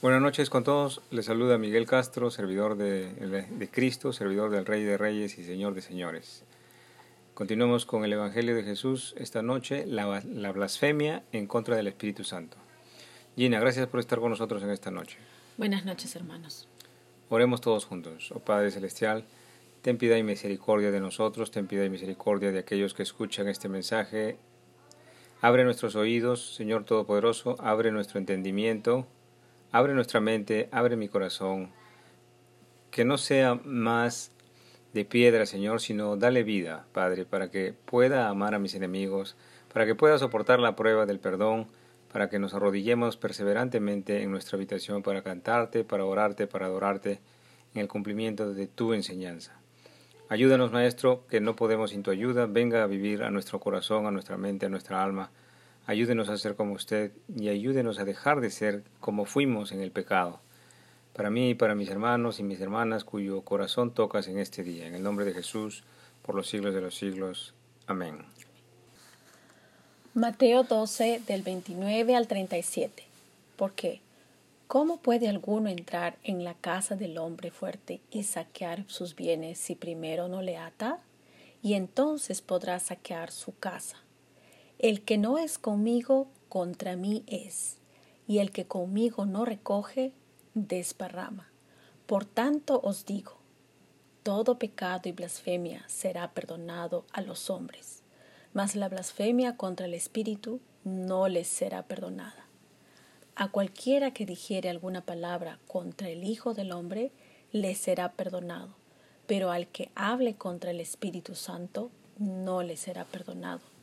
Buenas noches con todos. Les saluda Miguel Castro, servidor de, Cristo, servidor del Rey de Reyes y Señor de Señores. Continuamos con el Evangelio de Jesús esta noche, la, la blasfemia en contra del Espíritu Santo. Gina, gracias por estar con nosotros en esta noche. Buenas noches, hermanos. Oremos todos juntos. Oh Padre Celestial, ten piedad y misericordia de nosotros, ten piedad y misericordia de aquellos que escuchan este mensaje. Abre nuestros oídos, Señor Todopoderoso, abre nuestro entendimiento Abre nuestra mente, abre mi corazón, que no sea más de piedra, Señor, sino dale vida, Padre, para que pueda amar a mis enemigos, para que pueda soportar la prueba del perdón, para que nos arrodillemos perseverantemente en nuestra habitación para cantarte, para orarte, para adorarte, en el cumplimiento de tu enseñanza. Ayúdanos, Maestro, que no podemos sin tu ayuda, venga a vivir a nuestro corazón, a nuestra mente, a nuestra alma, Ayúdenos a ser como usted y ayúdenos a dejar de ser como fuimos en el pecado. Para mí y para mis hermanos y mis hermanas cuyo corazón tocas en este día. En el nombre de Jesús, por los siglos de los siglos. Amén. Mateo 12 del 29 al 37. ¿Por qué? ¿Cómo puede alguno entrar en la casa del hombre fuerte y saquear sus bienes si primero no le ata? Y entonces podrá saquear su casa. El que no es conmigo, contra mí es, y el que conmigo no recoge, desparrama. Por tanto os digo, todo pecado y blasfemia será perdonado a los hombres, mas la blasfemia contra el Espíritu no les será perdonada. A cualquiera que dijere alguna palabra contra el Hijo del Hombre, le será perdonado, pero al que hable contra el Espíritu Santo, no le será perdonado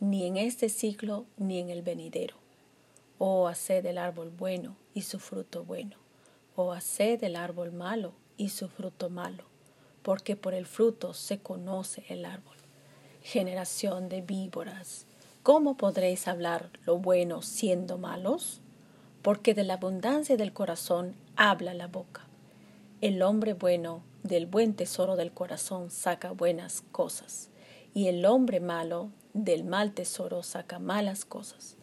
ni en este siglo ni en el venidero. Oh, haced del árbol bueno y su fruto bueno, oh, haced del árbol malo y su fruto malo, porque por el fruto se conoce el árbol. Generación de víboras, ¿cómo podréis hablar lo bueno siendo malos? Porque de la abundancia del corazón habla la boca. El hombre bueno del buen tesoro del corazón saca buenas cosas, y el hombre malo del mal tesoro saca malas cosas.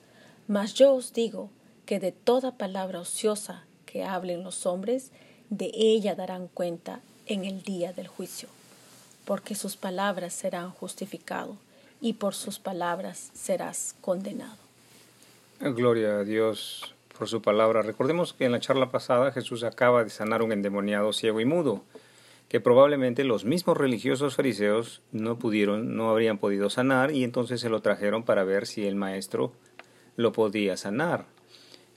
Mas yo os digo que de toda palabra ociosa que hablen los hombres, de ella darán cuenta en el día del juicio, porque sus palabras serán justificadas y por sus palabras serás condenado. Gloria a Dios por su palabra. Recordemos que en la charla pasada Jesús acaba de sanar un endemoniado ciego y mudo que probablemente los mismos religiosos fariseos no pudieron, no habrían podido sanar y entonces se lo trajeron para ver si el maestro lo podía sanar.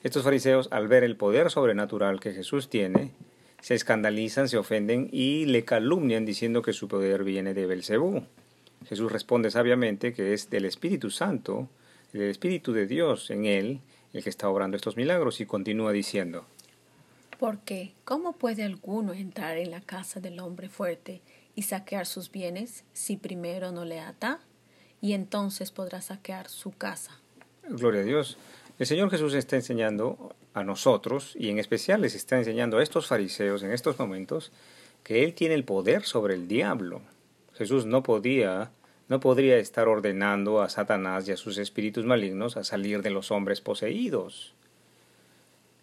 Estos fariseos, al ver el poder sobrenatural que Jesús tiene, se escandalizan, se ofenden y le calumnian diciendo que su poder viene de Belcebú. Jesús responde sabiamente que es del Espíritu Santo, el Espíritu de Dios en él, el que está obrando estos milagros y continúa diciendo: porque, ¿cómo puede alguno entrar en la casa del hombre fuerte y saquear sus bienes si primero no le ata? Y entonces podrá saquear su casa. Gloria a Dios. El Señor Jesús está enseñando a nosotros, y en especial les está enseñando a estos fariseos en estos momentos, que Él tiene el poder sobre el diablo. Jesús no podía, no podría estar ordenando a Satanás y a sus espíritus malignos a salir de los hombres poseídos.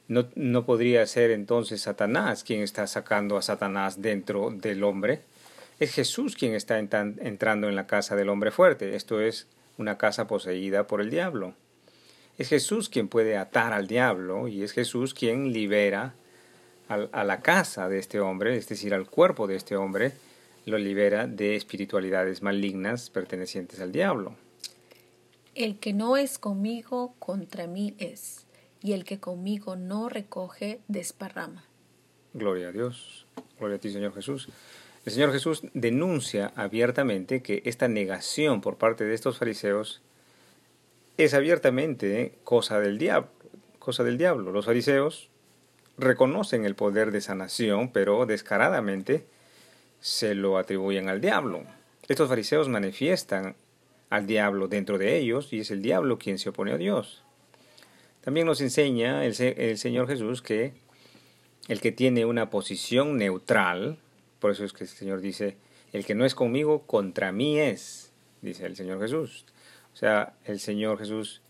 No, podría ser entonces Satanás quien está sacando a Satanás dentro del hombre. Es Jesús quien está entrando en la casa del hombre fuerte. Esto es una casa poseída por el diablo. Es Jesús quien puede atar al diablo y es Jesús quien libera a la casa de este hombre, es decir, al cuerpo de este hombre, lo libera de espiritualidades malignas pertenecientes al diablo. El que no es conmigo, contra mí es y el que conmigo no recoge desparrama. Gloria a Dios. Gloria a ti, Señor Jesús. El Señor Jesús denuncia abiertamente que esta negación por parte de estos fariseos es abiertamente cosa del diablo, cosa del diablo. Los fariseos reconocen el poder de sanación, pero descaradamente se lo atribuyen al diablo. Estos fariseos manifiestan al diablo dentro de ellos y es el diablo quien se opone a Dios. También nos enseña el, Señor Jesús que el que tiene una posición neutral, por eso es que el Señor dice, el que no es conmigo, contra mí es, dice el Señor Jesús. O sea, el Señor Jesús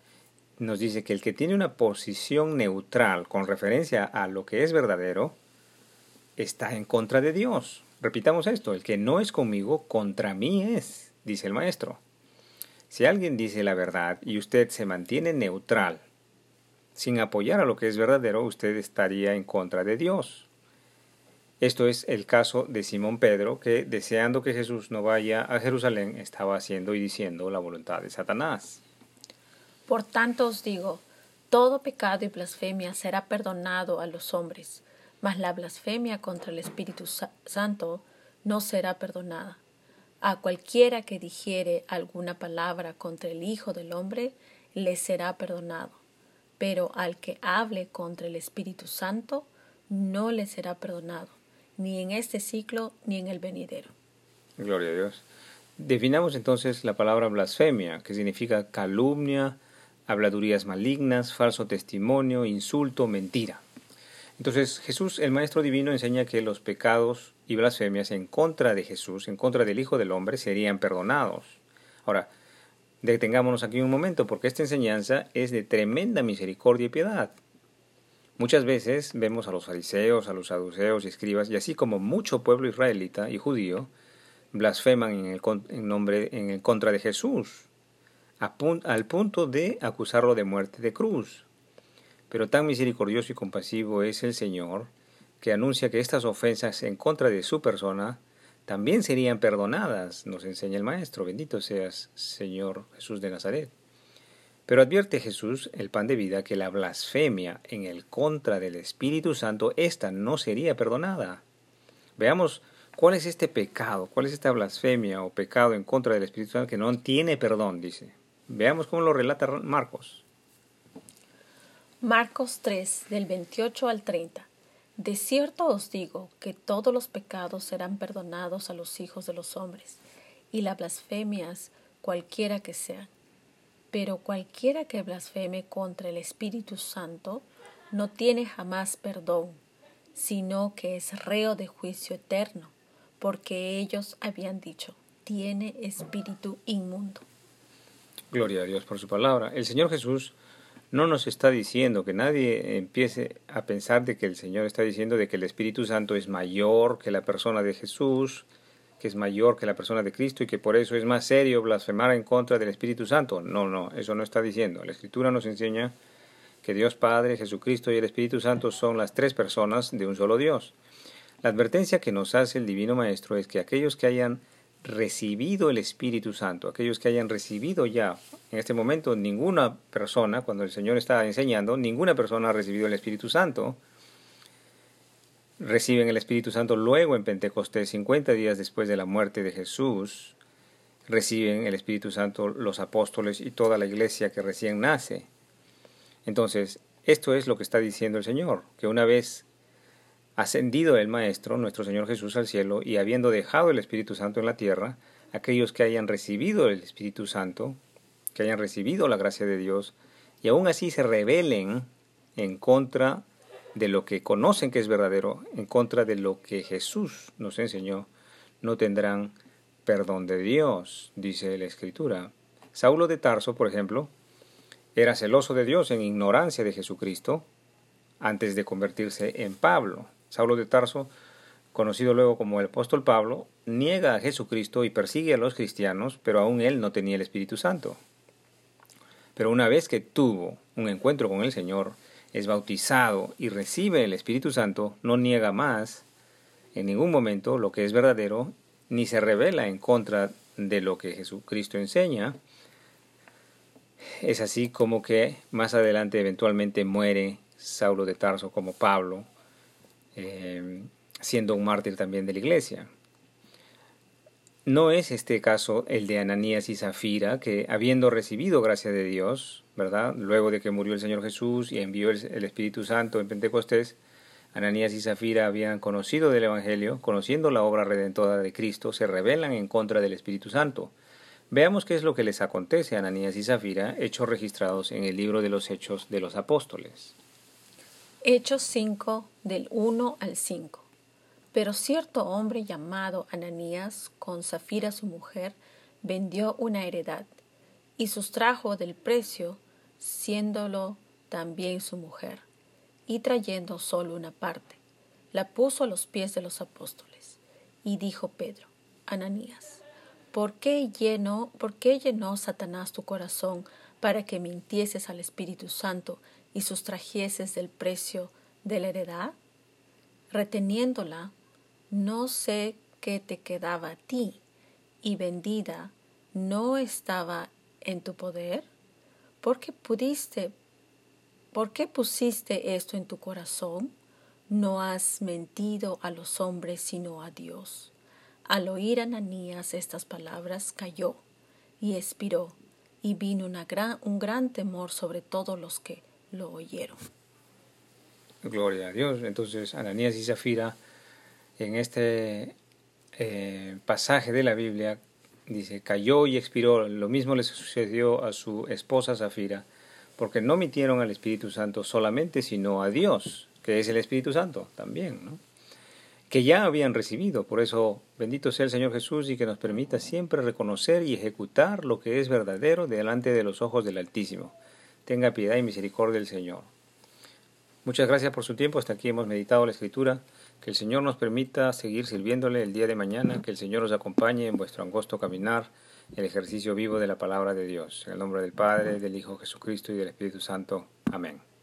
nos dice que el que tiene una posición neutral con referencia a lo que es verdadero, está en contra de Dios. Repitamos esto, el que no es conmigo, contra mí es, dice el maestro. Si alguien dice la verdad y usted se mantiene neutral, sin apoyar a lo que es verdadero, usted estaría en contra de Dios. Esto es el caso de Simón Pedro, que deseando que Jesús no vaya a Jerusalén, estaba haciendo y diciendo la voluntad de Satanás. Por tanto os digo, todo pecado y blasfemia será perdonado a los hombres, mas la blasfemia contra el Espíritu Santo no será perdonada. A cualquiera que dijere alguna palabra contra el Hijo del Hombre, le será perdonado, pero al que hable contra el Espíritu Santo, no le será perdonado, ni en este ciclo ni en el venidero. Gloria a Dios. Definamos entonces la palabra blasfemia, que significa calumnia, habladurías malignas, falso testimonio, insulto, mentira. Entonces Jesús, el Maestro Divino, enseña que los pecados y blasfemias en contra de Jesús, en contra del Hijo del Hombre, serían perdonados. Ahora, detengámonos aquí un momento, porque esta enseñanza es de tremenda misericordia y piedad. Muchas veces vemos a los fariseos, a los saduceos y escribas, y así como mucho pueblo israelita y judío, blasfeman en, el, nombre, en el contra de Jesús, al punto de acusarlo de muerte de cruz. Pero tan misericordioso y compasivo es el Señor, que anuncia que estas ofensas en contra de su persona también serían perdonadas, nos enseña el Maestro. Bendito seas, Señor Jesús de Nazaret. Pero advierte Jesús, el pan de vida, que la blasfemia en el contra del Espíritu Santo, esta no sería perdonada. Veamos cuál es este pecado, cuál es esta blasfemia o pecado en contra del Espíritu Santo que no tiene perdón, dice. Veamos cómo lo relata Marcos. Marcos 3, del 28 al 30. De cierto os digo que todos los pecados serán perdonados a los hijos de los hombres, y las blasfemias cualquiera que sean. Pero cualquiera que blasfeme contra el Espíritu Santo no tiene jamás perdón, sino que es reo de juicio eterno, porque ellos habían dicho, tiene espíritu inmundo. Gloria a Dios por su palabra. El Señor Jesús no nos está diciendo que nadie empiece a pensar de que el Señor está diciendo de que el Espíritu Santo es mayor que la persona de Jesús, que es mayor que la persona de Cristo y que por eso es más serio blasfemar en contra del Espíritu Santo. No, no, eso no está diciendo. La Escritura nos enseña que Dios Padre, Jesucristo y el Espíritu Santo son las tres personas de un solo Dios. La advertencia que nos hace el Divino Maestro es que aquellos que hayan recibido el Espíritu Santo, aquellos que hayan recibido ya, en este momento ninguna persona, cuando el Señor está enseñando, ninguna persona ha recibido el Espíritu Santo, reciben el Espíritu Santo luego en Pentecostés, 50 días después de la muerte de Jesús, reciben el Espíritu Santo los apóstoles y toda la iglesia que recién nace. Entonces, esto es lo que está diciendo el Señor, que una vez ascendido el Maestro, nuestro Señor Jesús al cielo, y habiendo dejado el Espíritu Santo en la tierra, aquellos que hayan recibido el Espíritu Santo, que hayan recibido la gracia de Dios, y aún así se rebelen en contra de lo que conocen que es verdadero, en contra de lo que Jesús nos enseñó, no tendrán perdón de Dios, dice la Escritura. Saulo de Tarso, por ejemplo, era celoso de Dios en ignorancia de Jesucristo antes de convertirse en Pablo. Saulo de Tarso, conocido luego como el apóstol Pablo, niega a Jesucristo y persigue a los cristianos, pero aún él no tenía el Espíritu Santo. Pero una vez que tuvo un encuentro con el Señor, es bautizado y recibe el Espíritu Santo, no niega más en ningún momento lo que es verdadero, ni se revela en contra de lo que Jesucristo enseña. Es así como que más adelante eventualmente muere Saulo de Tarso como Pablo, eh, siendo un mártir también de la iglesia. No es este caso el de Ananías y Zafira, que habiendo recibido gracia de Dios, ¿verdad? Luego de que murió el Señor Jesús y envió el, Espíritu Santo en Pentecostés, Ananías y Zafira habían conocido del Evangelio, conociendo la obra redentora de Cristo, se rebelan en contra del Espíritu Santo. Veamos qué es lo que les acontece a Ananías y Zafira, hechos registrados en el libro de los Hechos de los Apóstoles. Hechos 5 del 1 al 5. Pero cierto hombre llamado Ananías, con Zafira su mujer, vendió una heredad y sustrajo del precio siéndolo también su mujer, y trayendo solo una parte, la puso a los pies de los apóstoles. Y dijo Pedro, Ananías, ¿por qué llenó, por qué llenó Satanás tu corazón para que mintieses al Espíritu Santo y sustrajeses del precio de la heredad? Reteniéndola, no sé qué te quedaba a ti, y vendida no estaba en tu poder? ¿Por qué pudiste, por qué pusiste esto en tu corazón? No has mentido a los hombres sino a Dios. Al oír Ananías estas palabras cayó y expiró, y vino una gran, un gran temor sobre todos los que lo oyeron. Gloria a Dios. Entonces Ananías y Zafira en este eh, pasaje de la Biblia dice, cayó y expiró. Lo mismo le sucedió a su esposa Zafira, porque no mitieron al Espíritu Santo solamente, sino a Dios que es el Espíritu Santo también, que ya habían recibido. Por eso, bendito sea el Señor Jesús y que nos permita siempre reconocer y ejecutar lo que es verdadero delante de los ojos del Altísimo. Tenga piedad y misericordia del Señor. Muchas gracias por su tiempo. Hasta aquí hemos meditado la Escritura. Que el Señor nos permita seguir sirviéndole el día de mañana. Que el Señor os acompañe en vuestro angosto caminar, el ejercicio vivo de la palabra de Dios. En el nombre del Padre, del Hijo Jesucristo y del Espíritu Santo. Amén.